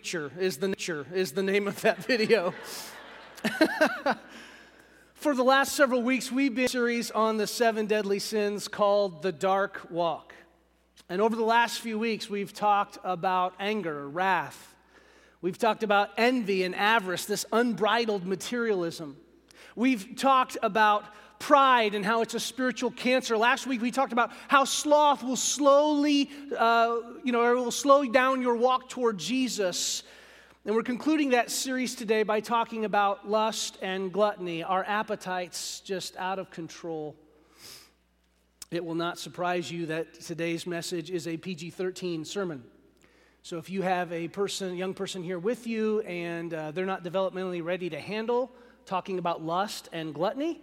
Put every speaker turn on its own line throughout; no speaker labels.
nature is the nature is the name of that video. For the last several weeks, we've been series on the seven deadly sins called the dark walk. And over the last few weeks, we've talked about anger, wrath. We've talked about envy and avarice, this unbridled materialism. We've talked about pride and how it's a spiritual cancer. Last week we talked about how sloth will slowly, uh, you know, will slow down your walk toward Jesus. And we're concluding that series today by talking about lust and gluttony, our appetites just out of control. It will not surprise you that today's message is a PG 13 sermon. So if you have a person, young person here with you and uh, they're not developmentally ready to handle talking about lust and gluttony,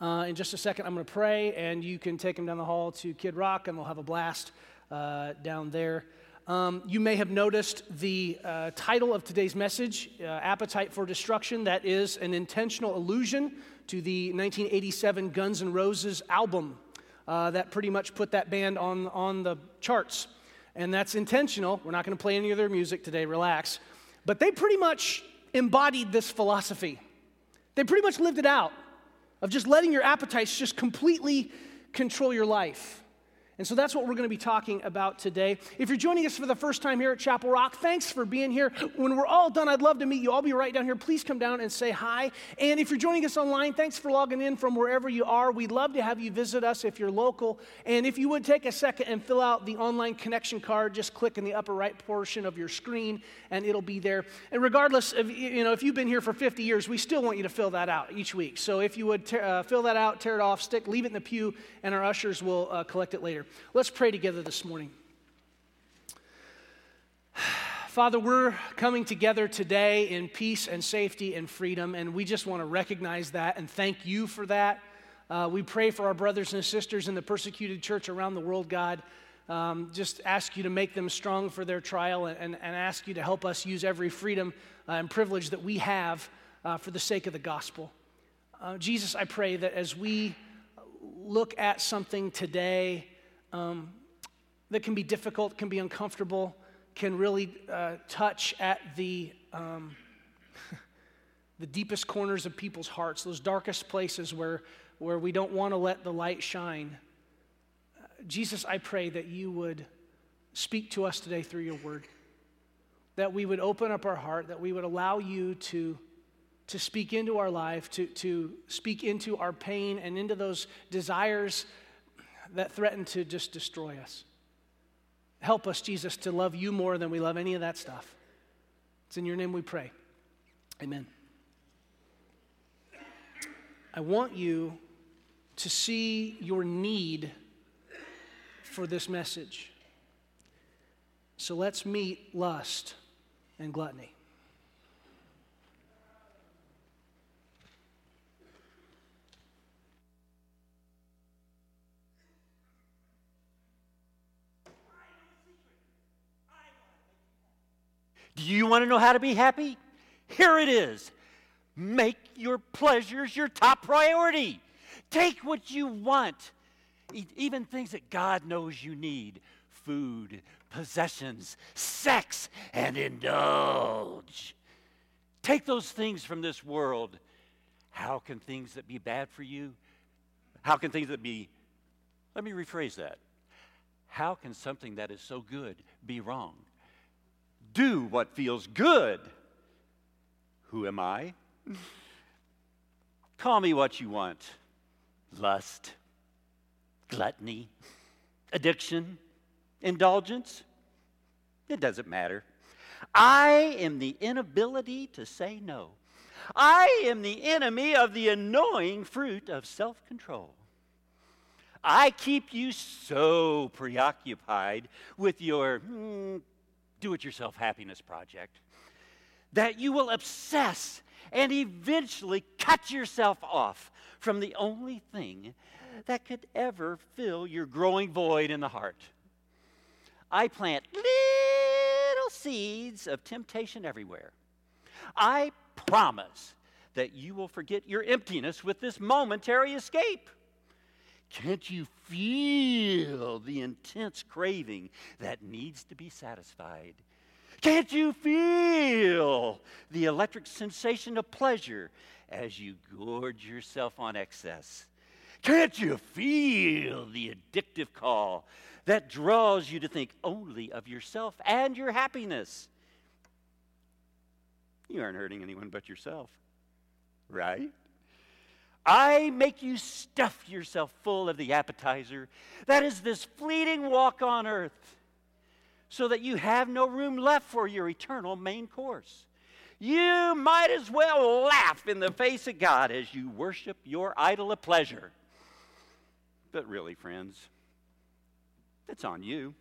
uh, in just a second, I'm going to pray, and you can take them down the hall to Kid Rock, and we'll have a blast uh, down there. Um, you may have noticed the uh, title of today's message, uh, Appetite for Destruction. That is an intentional allusion to the 1987 Guns N' Roses album uh, that pretty much put that band on, on the charts. And that's intentional. We're not going to play any of their music today, relax. But they pretty much embodied this philosophy, they pretty much lived it out of just letting your appetites just completely control your life. And so that's what we're going to be talking about today. If you're joining us for the first time here at Chapel Rock, thanks for being here. When we're all done, I'd love to meet you. I'll be right down here. Please come down and say hi. And if you're joining us online, thanks for logging in from wherever you are. We'd love to have you visit us if you're local. And if you would take a second and fill out the online connection card, just click in the upper right portion of your screen and it'll be there. And regardless of, you know, if you've been here for 50 years, we still want you to fill that out each week. So if you would te- uh, fill that out, tear it off, stick, leave it in the pew, and our ushers will uh, collect it later. Let's pray together this morning. Father, we're coming together today in peace and safety and freedom, and we just want to recognize that and thank you for that. Uh, we pray for our brothers and sisters in the persecuted church around the world, God. Um, just ask you to make them strong for their trial and, and, and ask you to help us use every freedom uh, and privilege that we have uh, for the sake of the gospel. Uh, Jesus, I pray that as we look at something today um, that can be difficult, can be uncomfortable, can really uh, touch at the, um, the deepest corners of people's hearts, those darkest places where, where we don't want to let the light shine. Jesus, I pray that you would speak to us today through your word, that we would open up our heart, that we would allow you to to speak into our life, to, to speak into our pain and into those desires that threaten to just destroy us. Help us, Jesus, to love you more than we love any of that stuff. It's in your name we pray. Amen. I want you to see your need for this message. So let's meet lust and gluttony.
Do you want to know how to be happy? Here it is. Make your pleasures your top priority. Take what you want, even things that God knows you need food, possessions, sex, and indulge. Take those things from this world. How can things that be bad for you? How can things that be, let me rephrase that. How can something that is so good be wrong? Do what feels good. Who am I? Call me what you want lust, gluttony, addiction, indulgence. It doesn't matter. I am the inability to say no. I am the enemy of the annoying fruit of self control. I keep you so preoccupied with your mm, do it yourself happiness project that you will obsess and eventually cut yourself off from the only thing that could ever fill your growing void in the heart. I plant little seeds of temptation everywhere. I promise that you will forget your emptiness with this momentary escape. Can't you feel the intense craving that needs to be satisfied? Can't you feel the electric sensation of pleasure as you gorge yourself on excess? Can't you feel the addictive call that draws you to think only of yourself and your happiness? You aren't hurting anyone but yourself, right? I make you stuff yourself full of the appetizer that is this fleeting walk on earth so that you have no room left for your eternal main course. You might as well laugh in the face of God as you worship your idol of pleasure. But really, friends, it's on you.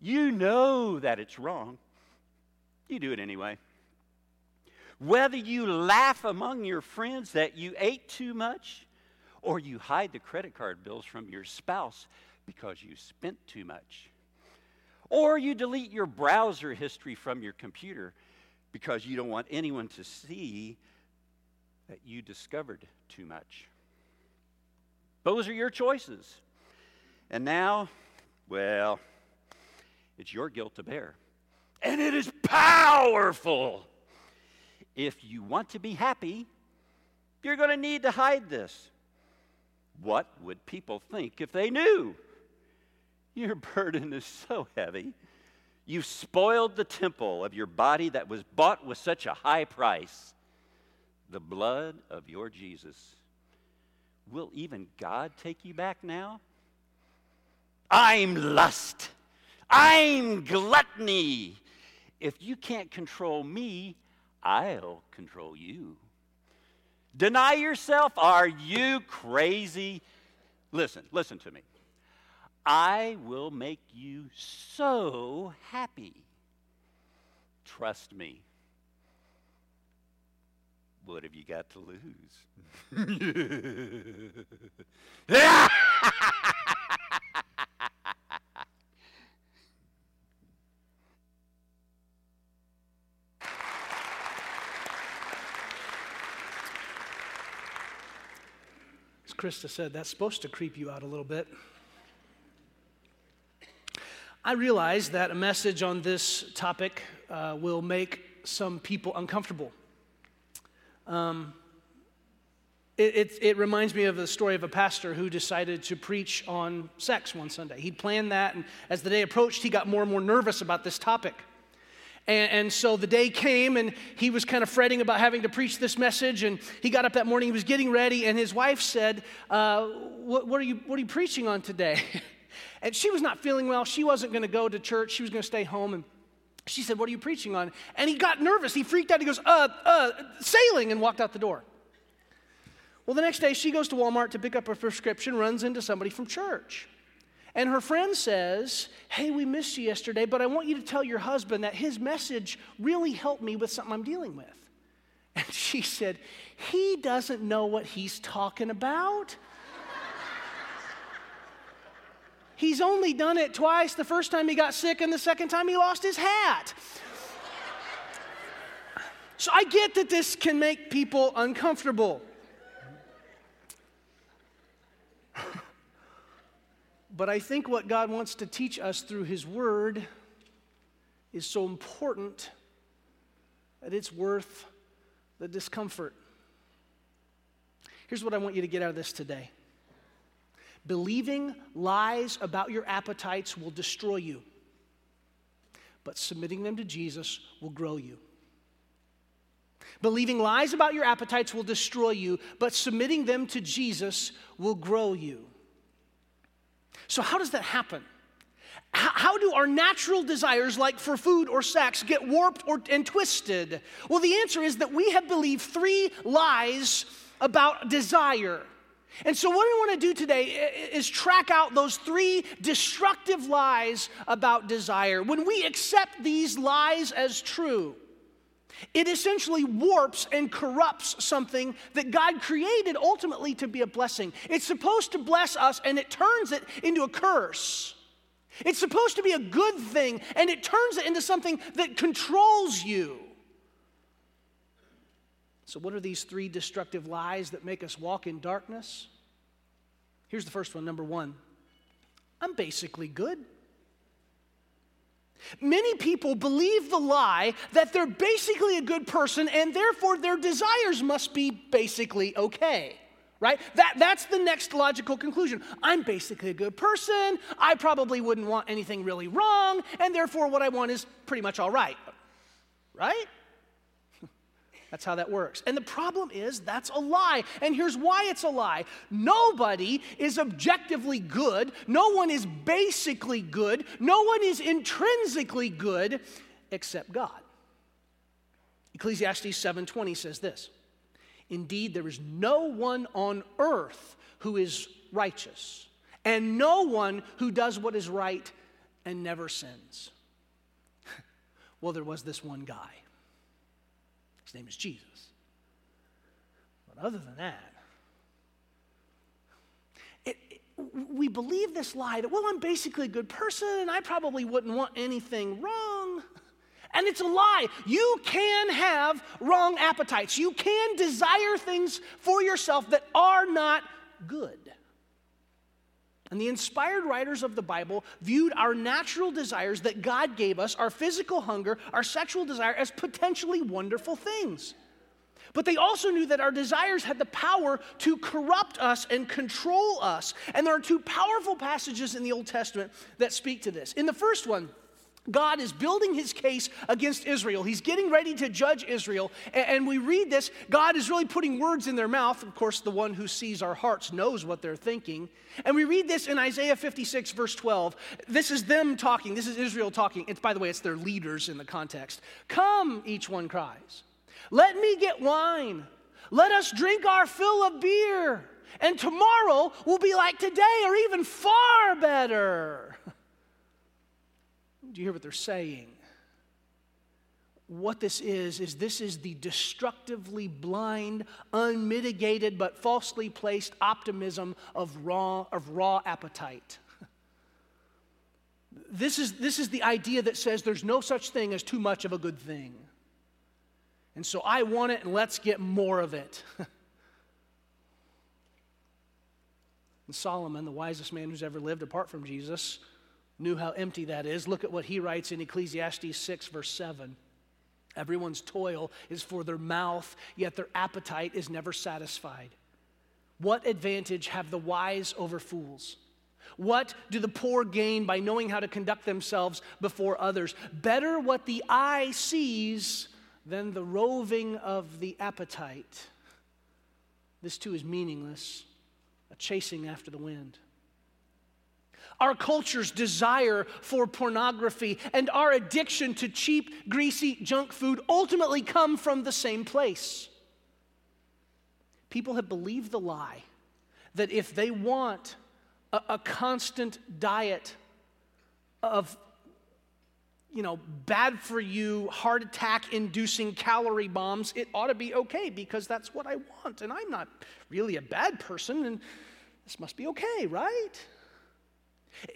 You know that it's wrong. You do it anyway. Whether you laugh among your friends that you ate too much, or you hide the credit card bills from your spouse because you spent too much, or you delete your browser history from your computer because you don't want anyone to see that you discovered too much. Those are your choices. And now, well, it's your guilt to bear. And it is powerful. If you want to be happy, you're going to need to hide this. What would people think if they knew? Your burden is so heavy. You've spoiled the temple of your body that was bought with such a high price the blood of your Jesus. Will even God take you back now? I'm lust. I'm gluttony. If you can't control me, I'll control you. Deny yourself? Are you crazy? Listen, listen to me. I will make you so happy. Trust me. What have you got to lose?
Krista said, that's supposed to creep you out a little bit. I realize that a message on this topic uh, will make some people uncomfortable. Um, it, it, it, reminds me of the story of a pastor who decided to preach on sex one Sunday. He'd planned that, and as the day approached, he got more and more nervous about this topic. And, and, so the day came, and he was kind of fretting about having to preach this message. And he got up that morning, he was getting ready, and his wife said, uh, what, what, are you, what are you preaching on today? and she was not feeling well. She wasn't going to go to church, she was going to stay home. And she said, What are you preaching on? And he got nervous. He freaked out. He goes, Uh, uh, sailing, and walked out the door. Well, the next day, she goes to Walmart to pick up a prescription, runs into somebody from church. And her friend says, Hey, we missed you yesterday, but I want you to tell your husband that his message really helped me with something I'm dealing with. And she said, He doesn't know what he's talking about. He's only done it twice the first time he got sick, and the second time he lost his hat. So I get that this can make people uncomfortable. But I think what God wants to teach us through His Word is so important that it's worth the discomfort. Here's what I want you to get out of this today believing lies about your appetites will destroy you, but submitting them to Jesus will grow you. Believing lies about your appetites will destroy you, but submitting them to Jesus will grow you. So, how does that happen? How do our natural desires, like for food or sex, get warped or, and twisted? Well, the answer is that we have believed three lies about desire. And so, what I want to do today is track out those three destructive lies about desire. When we accept these lies as true, it essentially warps and corrupts something that God created ultimately to be a blessing. It's supposed to bless us and it turns it into a curse. It's supposed to be a good thing and it turns it into something that controls you. So, what are these three destructive lies that make us walk in darkness? Here's the first one number one I'm basically good. Many people believe the lie that they're basically a good person and therefore their desires must be basically okay. Right? That, that's the next logical conclusion. I'm basically a good person. I probably wouldn't want anything really wrong, and therefore what I want is pretty much all right. Right? That's how that works. And the problem is that's a lie. And here's why it's a lie nobody is objectively good, no one is basically good, no one is intrinsically good except God. Ecclesiastes 7:20 says this. Indeed there is no one on earth who is righteous, and no one who does what is right and never sins. well, there was this one guy name is Jesus. But other than that, it, it, we believe this lie that, well, I'm basically a good person and I probably wouldn't want anything wrong. And it's a lie. You can have wrong appetites. You can desire things for yourself that are not good. And the inspired writers of the Bible viewed our natural desires that God gave us, our physical hunger, our sexual desire, as potentially wonderful things. But they also knew that our desires had the power to corrupt us and control us. And there are two powerful passages in the Old Testament that speak to this. In the first one, God is building his case against Israel. He's getting ready to judge Israel. And we read this, God is really putting words in their mouth. Of course, the one who sees our hearts knows what they're thinking. And we read this in Isaiah 56, verse 12. This is them talking. This is Israel talking. It's, by the way, it's their leaders in the context. Come, each one cries. Let me get wine. Let us drink our fill of beer. And tomorrow will be like today or even far better. Do you hear what they're saying? What this is, is this is the destructively blind, unmitigated, but falsely placed optimism of raw, of raw appetite. This is, this is the idea that says there's no such thing as too much of a good thing. And so I want it, and let's get more of it. and Solomon, the wisest man who's ever lived apart from Jesus, knew how empty that is. Look at what he writes in Ecclesiastes 6, verse 7. Everyone's toil is for their mouth, yet their appetite is never satisfied. What advantage have the wise over fools? What do the poor gain by knowing how to conduct themselves before others? Better what the eye sees than the roving of the appetite. This too is meaningless, a chasing after the wind. Our culture's desire for pornography and our addiction to cheap, greasy junk food ultimately come from the same place. People have believed the lie that if they want a, a constant diet of you know, bad for you, heart attack inducing calorie bombs, it ought to be okay because that's what I want. And I'm not really a bad person, and this must be okay, right?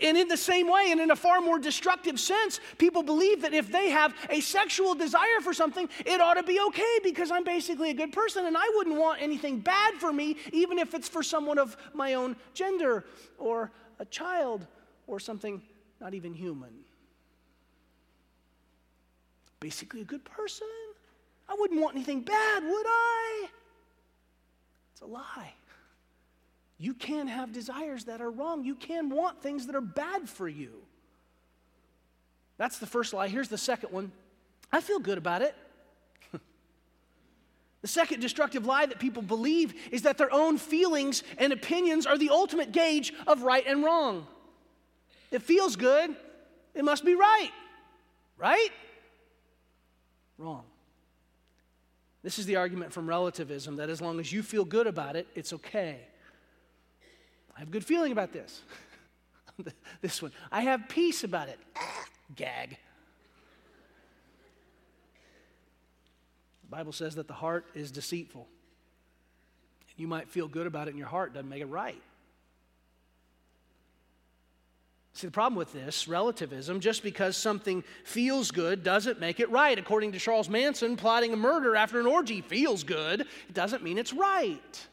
And in the same way, and in a far more destructive sense, people believe that if they have a sexual desire for something, it ought to be okay because I'm basically a good person and I wouldn't want anything bad for me, even if it's for someone of my own gender or a child or something not even human. Basically, a good person. I wouldn't want anything bad, would I? It's a lie. You can have desires that are wrong. You can want things that are bad for you. That's the first lie. Here's the second one I feel good about it. the second destructive lie that people believe is that their own feelings and opinions are the ultimate gauge of right and wrong. It feels good, it must be right. Right? Wrong. This is the argument from relativism that as long as you feel good about it, it's okay. I have a good feeling about this. this one. I have peace about it. Gag. The Bible says that the heart is deceitful. You might feel good about it in your heart, doesn't make it right. See, the problem with this relativism, just because something feels good doesn't make it right. According to Charles Manson, plotting a murder after an orgy feels good, it doesn't mean it's right.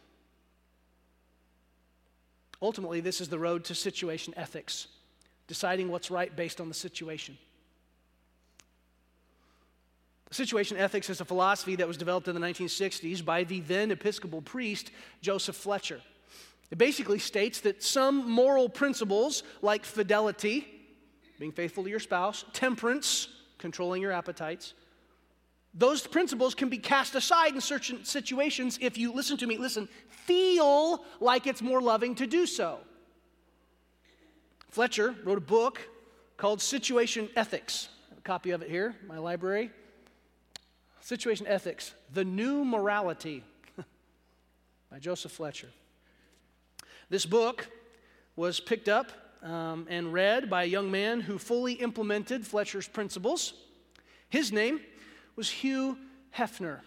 Ultimately, this is the road to situation ethics, deciding what's right based on the situation. Situation ethics is a philosophy that was developed in the 1960s by the then Episcopal priest Joseph Fletcher. It basically states that some moral principles, like fidelity, being faithful to your spouse, temperance, controlling your appetites, those principles can be cast aside in certain situations if you, listen to me, listen, feel like it's more loving to do so. Fletcher wrote a book called Situation Ethics. a copy of it here, my library. Situation Ethics, The New Morality by Joseph Fletcher. This book was picked up um, and read by a young man who fully implemented Fletcher's principles. His name was Hugh Hefner,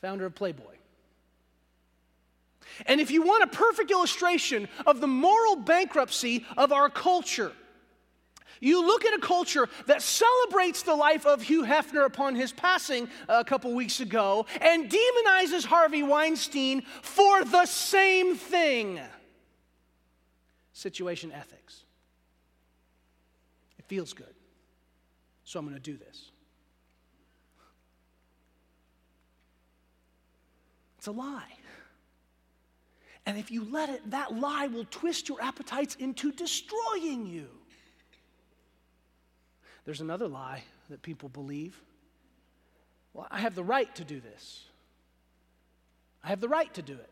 founder of Playboy. And if you want a perfect illustration of the moral bankruptcy of our culture, you look at a culture that celebrates the life of Hugh Hefner upon his passing a couple weeks ago and demonizes Harvey Weinstein for the same thing situation ethics. It feels good, so I'm going to do this. A lie. And if you let it, that lie will twist your appetites into destroying you. There's another lie that people believe. Well, I have the right to do this. I have the right to do it.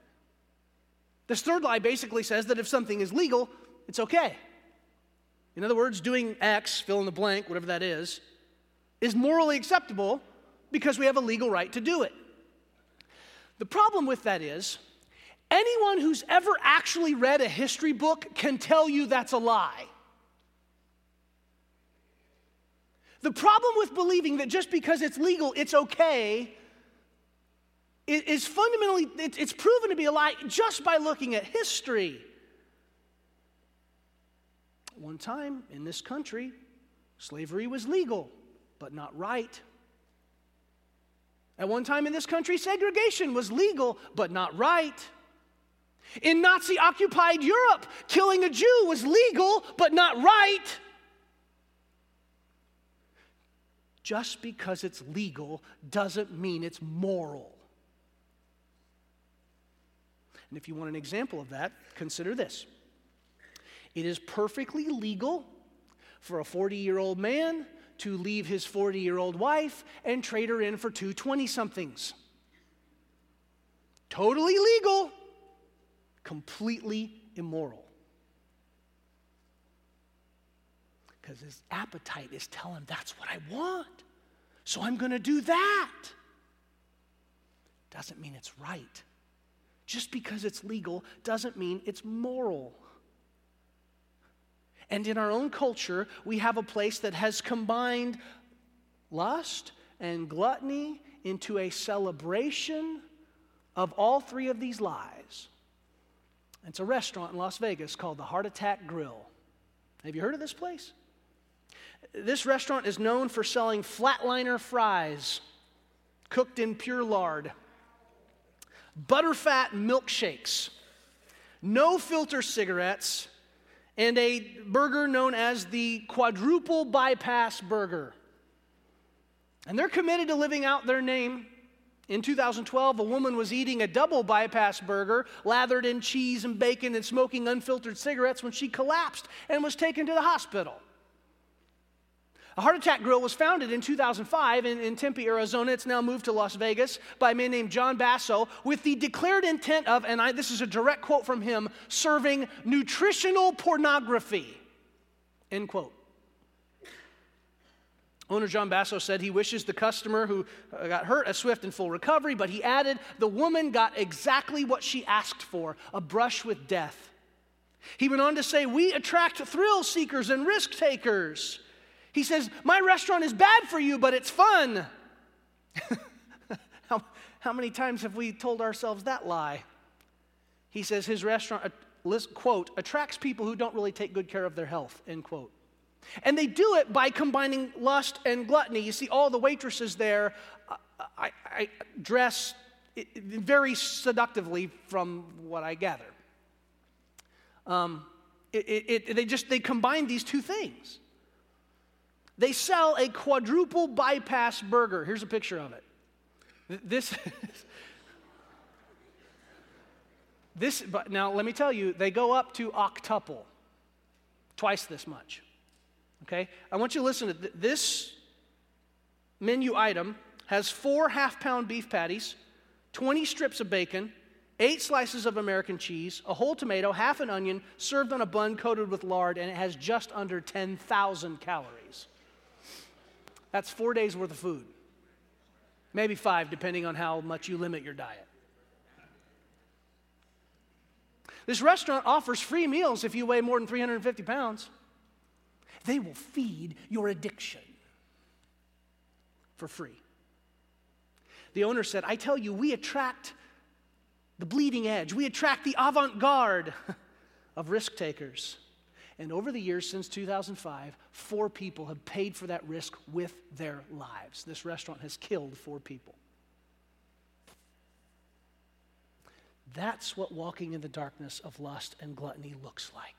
This third lie basically says that if something is legal, it's okay. In other words, doing X, fill in the blank, whatever that is, is morally acceptable because we have a legal right to do it. The problem with that is, anyone who's ever actually read a history book can tell you that's a lie. The problem with believing that just because it's legal, it's okay, is fundamentally, it's proven to be a lie just by looking at history. One time in this country, slavery was legal, but not right. At one time in this country, segregation was legal, but not right. In Nazi occupied Europe, killing a Jew was legal, but not right. just because it's legal doesn't mean it's moral. And if you want an example of that, consider this it is perfectly legal for a 40 year old man to leave his 40 year old wife and trade her in for two 20 somethings. Totally legal, completely immoral. because his appetite is telling him that's what I want. So I'm going to do that. Doesn't mean it's right. Just because it's legal doesn't mean it's moral. And in our own culture, we have a place that has combined lust and gluttony into a celebration of all three of these lies. It's a restaurant in Las Vegas called the Heart Attack Grill. Have you heard of this place? This restaurant is known for selling flatliner fries cooked in pure lard, butterfat milkshakes, no filter cigarettes, and a burger known as the quadruple bypass burger. And they're committed to living out their name. In 2012, a woman was eating a double bypass burger, lathered in cheese and bacon and smoking unfiltered cigarettes when she collapsed and was taken to the hospital. A Heart Attack Grill was founded in 2005 in, in, Tempe, Arizona. It's now moved to Las Vegas by a man named Jon Basso with the declared intent of, and I, this is a direct quote from him, serving nutritional pornography. End quote. Owner Jon Basso said he wishes the customer who uh, got hurt a swift and full recovery, but he added the woman got exactly what she asked for a brush with death. He went on to say, We attract thrill seekers and risk takers. He says, My restaurant is bad for you, but it's fun. how, how many times have we told ourselves that lie? He says his restaurant, uh, quote, attracts people who don't really take good care of their health, end quote. And they do it by combining lust and gluttony. You see, all the waitresses there uh, I, I dress very seductively from what I gather. Um, it, it, it, they just they combine these two things They sell a quadruple bypass burger. Here's a picture of it. This, this, but now let me tell you, they go up to octuple, twice this much. Okay? I want you to listen to th- this menu item has four half pound beef patties, 20 strips of bacon, eight slices of American cheese, a whole tomato, half an onion, served on a bun coated with lard, and it has just under 10,000 calories. That's four days worth of food. Maybe five, depending on how much you limit your diet. This restaurant offers free meals if you weigh more than 350 pounds. They will feed your addiction for free. The owner said, I tell you, we attract the bleeding edge, we attract the avant garde of risk takers. And over the years since 2005, four people have paid for that risk with their lives. This restaurant has killed four people. That's what walking in the darkness of lust and gluttony looks like.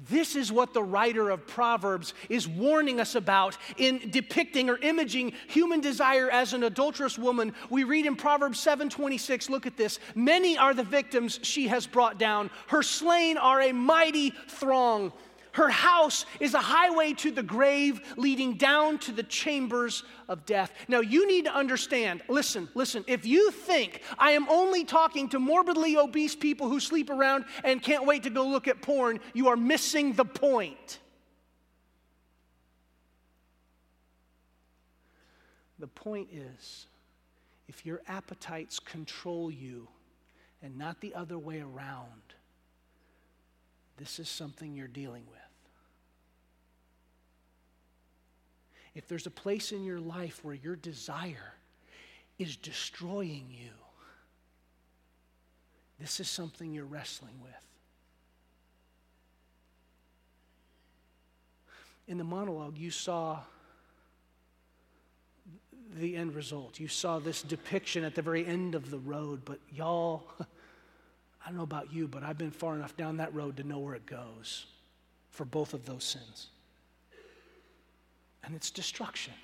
This is what the writer of Proverbs is warning us about in depicting or imaging human desire as an adulterous woman. We read in Proverbs 7:26, look at this. Many are the victims she has brought down. Her slain are a mighty throng. Her house is a highway to the grave leading down to the chambers of death. Now, you need to understand listen, listen. If you think I am only talking to morbidly obese people who sleep around and can't wait to go look at porn, you are missing the point. The point is if your appetites control you and not the other way around, this is something you're dealing with. If there's a place in your life where your desire is destroying you, this is something you're wrestling with. In the monologue, you saw the end result. You saw this depiction at the very end of the road, but y'all, I don't know about you, but I've been far enough down that road to know where it goes for both of those sins and it's destruction.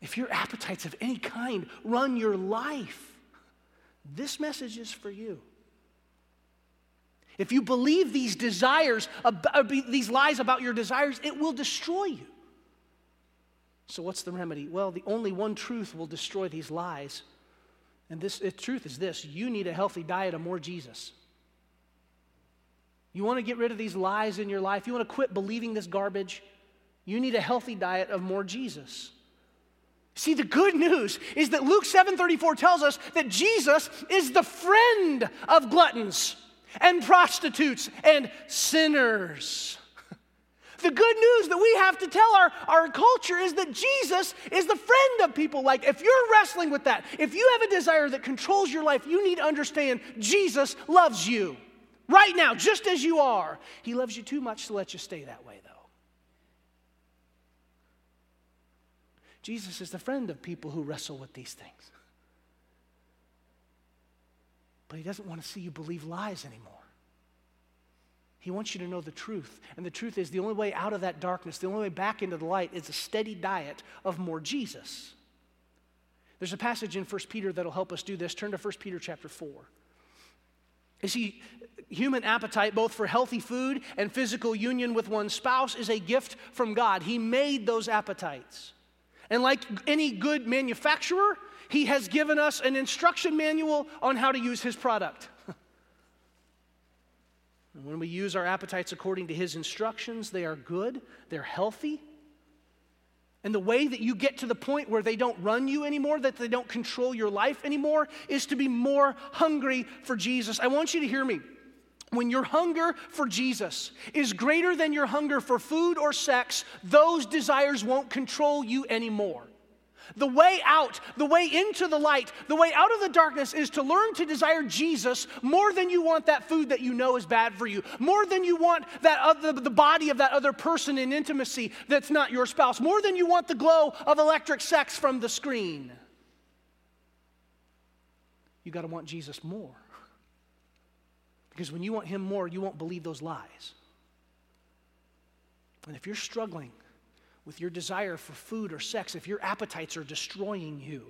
If your appetites of any kind run your life, this message is for you. If you believe these desires, these lies about your desires, it will destroy you. So, what's the remedy? Well, the only one truth will destroy these lies. And this the truth is this you need a healthy diet of more Jesus. You want to get rid of these lies in your life? You want to quit believing this garbage? You need a healthy diet of more Jesus. See, the good news is that Luke 7:34 tells us that Jesus is the friend of gluttons and prostitutes and sinners. The good news that we have to tell our, our culture is that Jesus is the friend of people like if you're wrestling with that, if you have a desire that controls your life, you need to understand Jesus loves you. Right now, just as you are. He loves you too much to let you stay that way, though. Jesus is the friend of people who wrestle with these things. But he doesn't want to see you believe lies anymore. He wants you to know the truth. And the truth is the only way out of that darkness, the only way back into the light is a steady diet of more Jesus. There's a passage in 1 Peter that'll help us do this. Turn to 1 Peter chapter 4. You see, human appetite, both for healthy food and physical union with one's spouse, is a gift from God. He made those appetites. And like any good manufacturer, He has given us an instruction manual on how to use His product. when we use our appetites according to His instructions, they are good, they're healthy, and the way that you get to the point where they don't run you anymore, that they don't control your life anymore, is to be more hungry for Jesus. I want you to hear me. When your hunger for Jesus is greater than your hunger for food or sex, those desires won't control you anymore. The way out, the way into the light, the way out of the darkness is to learn to desire Jesus more than you want that food that you know is bad for you, more than you want that other, the body of that other person in intimacy that's not your spouse, more than you want the glow of electric sex from the screen. You got to want Jesus more. Because when you want Him more, you won't believe those lies. And if you're struggling with your desire for food or sex, if your appetites are destroying you,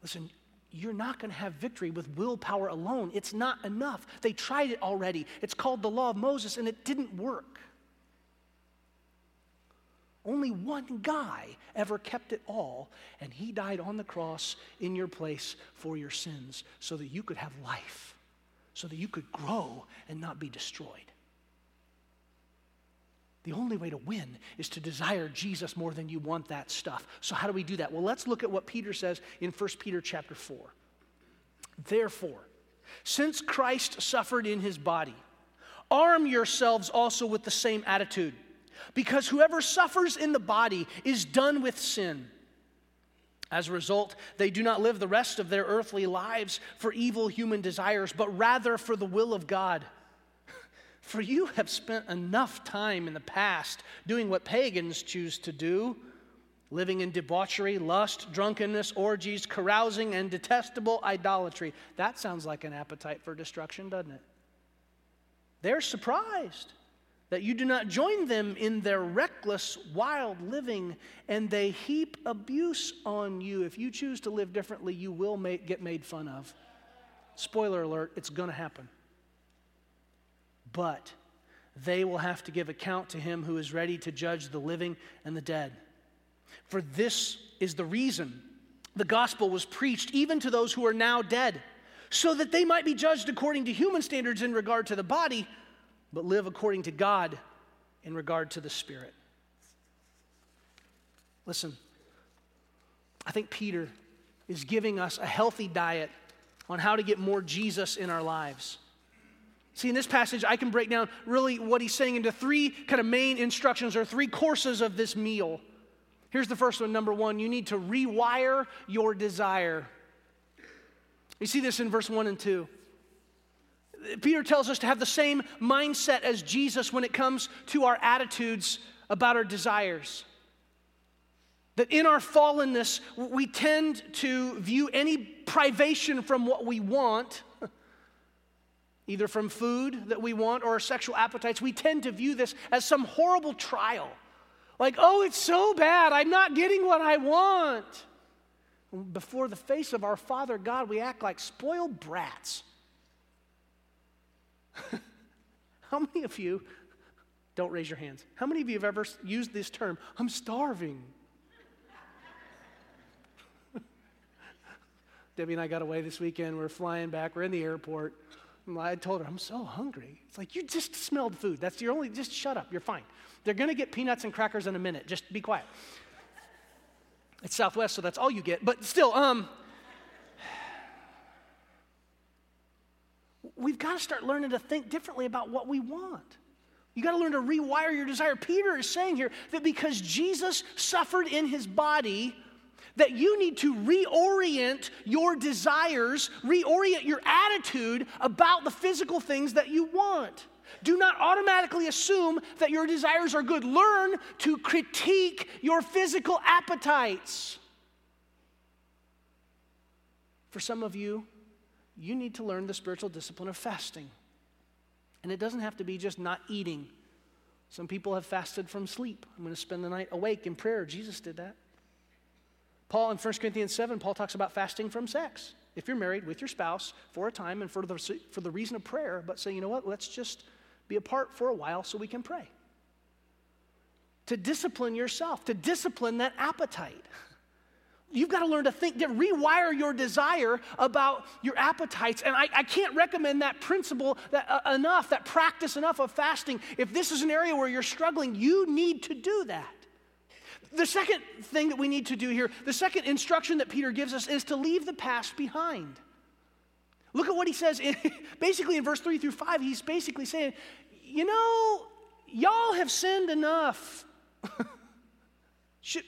listen, you're not going to have victory with willpower alone. It's not enough. They tried it already. It's called the law of Moses, and it didn't work. Only one guy ever kept it all, and he died on the cross in your place for your sins so that you could have life, so that you could grow and not be destroyed. The only way to win is to desire Jesus more than you want that stuff. So how do we do that? Well, let's look at what Peter says in 1 Peter chapter 4. Therefore, since Christ suffered in his body, arm yourselves also with the same attitude, because whoever suffers in the body is done with sin. As a result, they do not live the rest of their earthly lives for evil human desires, but rather for the will of God. For you have spent enough time in the past doing what pagans choose to do living in debauchery, lust, drunkenness, orgies, carousing, and detestable idolatry. That sounds like an appetite for destruction, doesn't it? They're surprised that you do not join them in their reckless, wild living, and they heap abuse on you. If you choose to live differently, you will make, get made fun of. Spoiler alert, it's going to happen but they will have to give account to him who is ready to judge the living and the dead. For this is the reason the gospel was preached even to those who are now dead, so that they might be judged according to human standards in regard to the body, but live according to God in regard to the spirit. Listen, I think Peter is giving us a healthy diet on how to get more Jesus in our lives. See, in this passage, I can break down really what he's saying into three kind of main instructions or three courses of this meal. Here's the first one number one, you need to rewire your desire. You see this in verse 1 and 2. Peter tells us to have the same mindset as Jesus when it comes to our attitudes about our desires. That in our fallenness, we tend to view any privation from what we want either from food that we want or our sexual appetites, we tend to view this as some horrible trial. Like, oh, it's so bad, I'm not getting what I want. Before the face of our Father God, we act like spoiled brats. How many of you, don't raise your hands, how many of you have ever used this term, I'm starving? Debbie and I got away this weekend. We're flying back. We're in the airport. I told her, I'm so hungry. It's like, you just smelled food. That's your only, just shut up. You're fine. They're going to get peanuts and crackers in a minute. Just be quiet. It's Southwest, so that's all you get. But still, um, we've got to start learning to think differently about what we want. You got to learn to rewire your desire. Peter is saying here that because Jesus suffered in his body, that you need to reorient your desires, reorient your attitude about the physical things that you want. Do not automatically assume that your desires are good. Learn to critique your physical appetites. For some of you, you need to learn the spiritual discipline of fasting. And it doesn't have to be just not eating. Some people have fasted from sleep. I'm going to spend the night awake in prayer. Jesus did that. Paul in 1 Corinthians 7, Paul talks about fasting from sex. If you're married with your spouse for a time and for the, for the reason of prayer, but say, you know what, let's just be apart for a while so we can pray. To discipline yourself, to discipline that appetite. You've got to learn to think, to rewire your desire about your appetites. And I, I can't recommend that principle that, uh, enough, that practice enough of fasting. If this is an area where you're struggling, you need to do that. The second thing that we need to do here, the second instruction that Peter gives us is to leave the past behind. Look at what he says in, basically in verse 3 through 5. He's basically saying, you know, y'all have sinned enough. Should,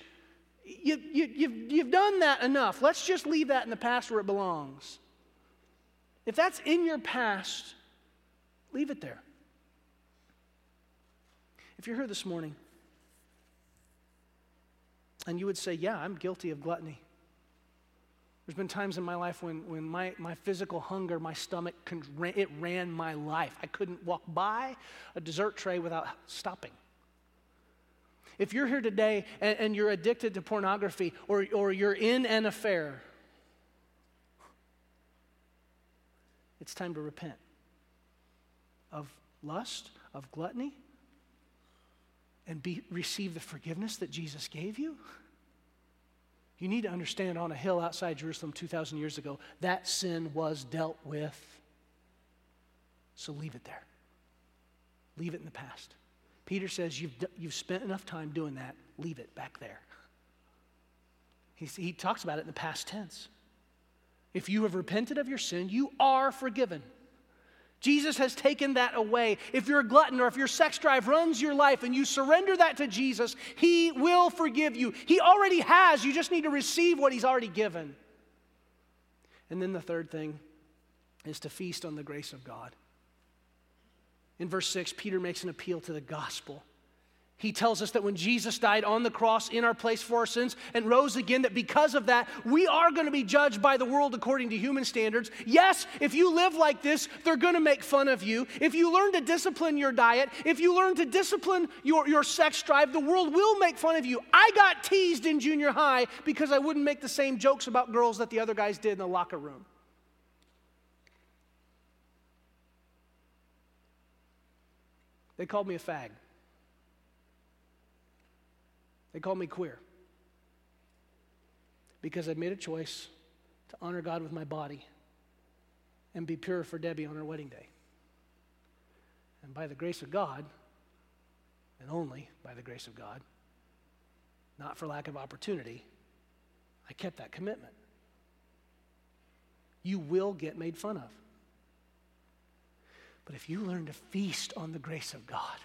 you, you, you've, you've done that enough. Let's just leave that in the past where it belongs. If that's in your past, leave it there. If you're here this morning and you would say, Yeah, I'm guilty of gluttony. There's been times in my life when, when my, my physical hunger, my stomach, it ran my life. I couldn't walk by a dessert tray without stopping. If you're here today and, and you're addicted to pornography or, or you're in an affair, it's time to repent of lust, of gluttony, and be, receive the forgiveness that Jesus gave you. You need to understand on a hill outside Jerusalem 2,000 years ago, that sin was dealt with. So leave it there. Leave it in the past. Peter says, You've, you've spent enough time doing that. Leave it back there. He, he talks about it in the past tense. If you have repented of your sin, you are forgiven. Jesus has taken that away. If you're a glutton or if your sex drive runs your life and you surrender that to Jesus, He will forgive you. He already has. You just need to receive what He's already given. And then the third thing is to feast on the grace of God. In verse 6, Peter makes an appeal to the gospel. He tells us that when Jesus died on the cross in our place for our sins and rose again, that because of that, we are going to be judged by the world according to human standards. Yes, if you live like this, they're going to make fun of you. If you learn to discipline your diet, if you learn to discipline your, your sex drive, the world will make fun of you. I got teased in junior high because I wouldn't make the same jokes about girls that the other guys did in the locker room. They called me a fag. They called me queer because I made a choice to honor God with my body and be pure for Debbie on her wedding day. And by the grace of God, and only by the grace of God, not for lack of opportunity, I kept that commitment. You will get made fun of. But if you learn to feast on the grace of God,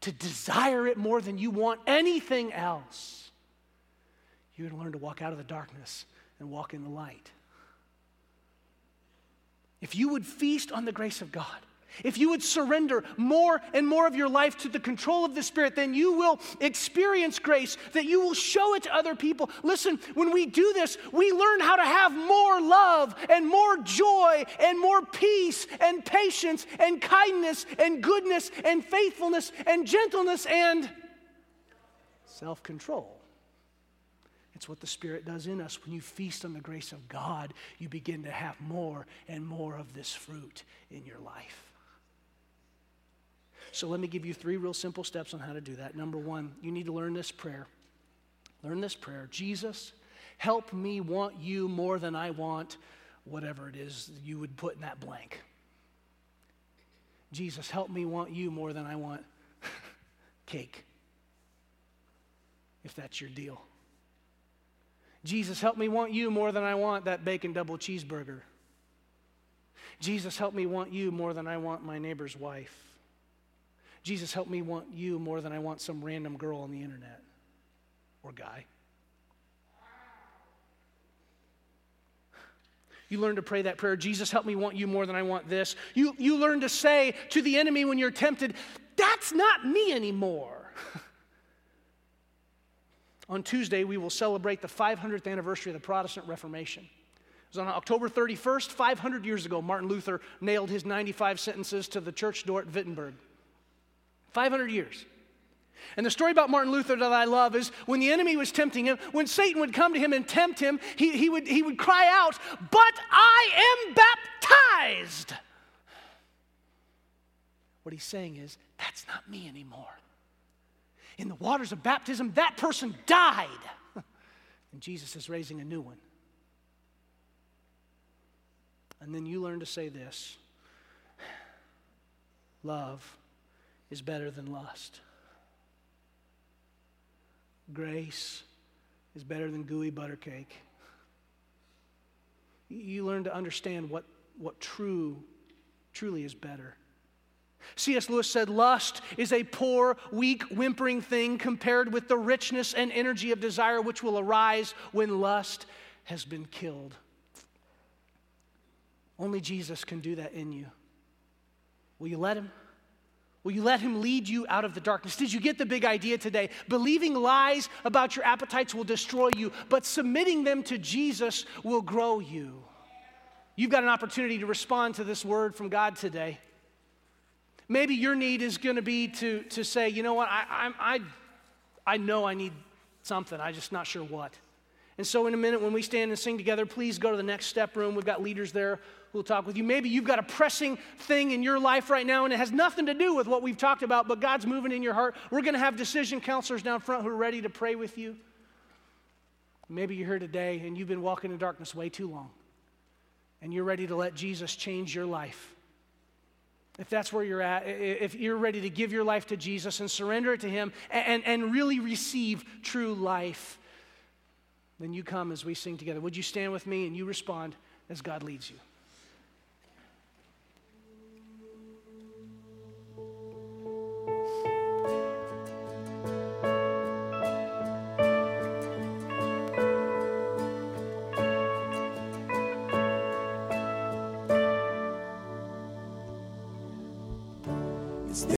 to desire it more than you want anything else, going to learn to walk out of the darkness and walk in the light. If you would feast on the grace of God, if you would surrender more and more of your life to the control of the Spirit, then you will experience grace, that you will show it to other people. Listen, when we do this, we learn how to have more love and more joy and more peace and patience and kindness and goodness and faithfulness and gentleness and self control. It's what the Spirit does in us. When you feast on the grace of God, you begin to have more and more of this fruit in your life. So let me give you three real simple steps on how to do that. Number one, you need to learn this prayer. Learn this prayer Jesus, help me want you more than I want whatever it is you would put in that blank. Jesus, help me want you more than I want cake, if that's your deal. Jesus, help me want you more than I want that bacon double cheeseburger. Jesus, help me want you more than I want my neighbor's wife. Jesus, help me want you more than I want some random girl on the internet or guy. You learn to pray that prayer Jesus, help me want you more than I want this. You, you learn to say to the enemy when you're tempted, That's not me anymore. on Tuesday, we will celebrate the 500th anniversary of the Protestant Reformation. It was on October 31st, 500 years ago, Martin Luther nailed his 95 sentences to the church door at Wittenberg. 500 years. And the story about Martin Luther that I love is when the enemy was tempting him, when Satan would come to him and tempt him, he, he, would, he would cry out, But I am baptized. What he's saying is, That's not me anymore. In the waters of baptism, that person died. And Jesus is raising a new one. And then you learn to say this love is better than lust. Grace is better than gooey butter cake. You learn to understand what, what true, truly is better. C.S. Lewis said, Lust is a poor, weak, whimpering thing compared with the richness and energy of desire which will arise when lust has been killed. Only Jesus can do that in you. Will you let him? Will you let him lead you out of the darkness? Did you get the big idea today? Believing lies about your appetites will destroy you, but submitting them to Jesus will grow you. You've got an opportunity to respond to this word from God today. Maybe your need is going to be to, to say, you know what, I, I, I, I know I need something, I'm just not sure what. And so, in a minute, when we stand and sing together, please go to the next step room. We've got leaders there who will talk with you. Maybe you've got a pressing thing in your life right now, and it has nothing to do with what we've talked about, but God's moving in your heart. We're going to have decision counselors down front who are ready to pray with you. Maybe you're here today and you've been walking in darkness way too long, and you're ready to let Jesus change your life. If that's where you're at, if you're ready to give your life to Jesus and surrender it to Him and, and really receive true life, then you come as we sing together. Would you stand with me and you respond as God leads you?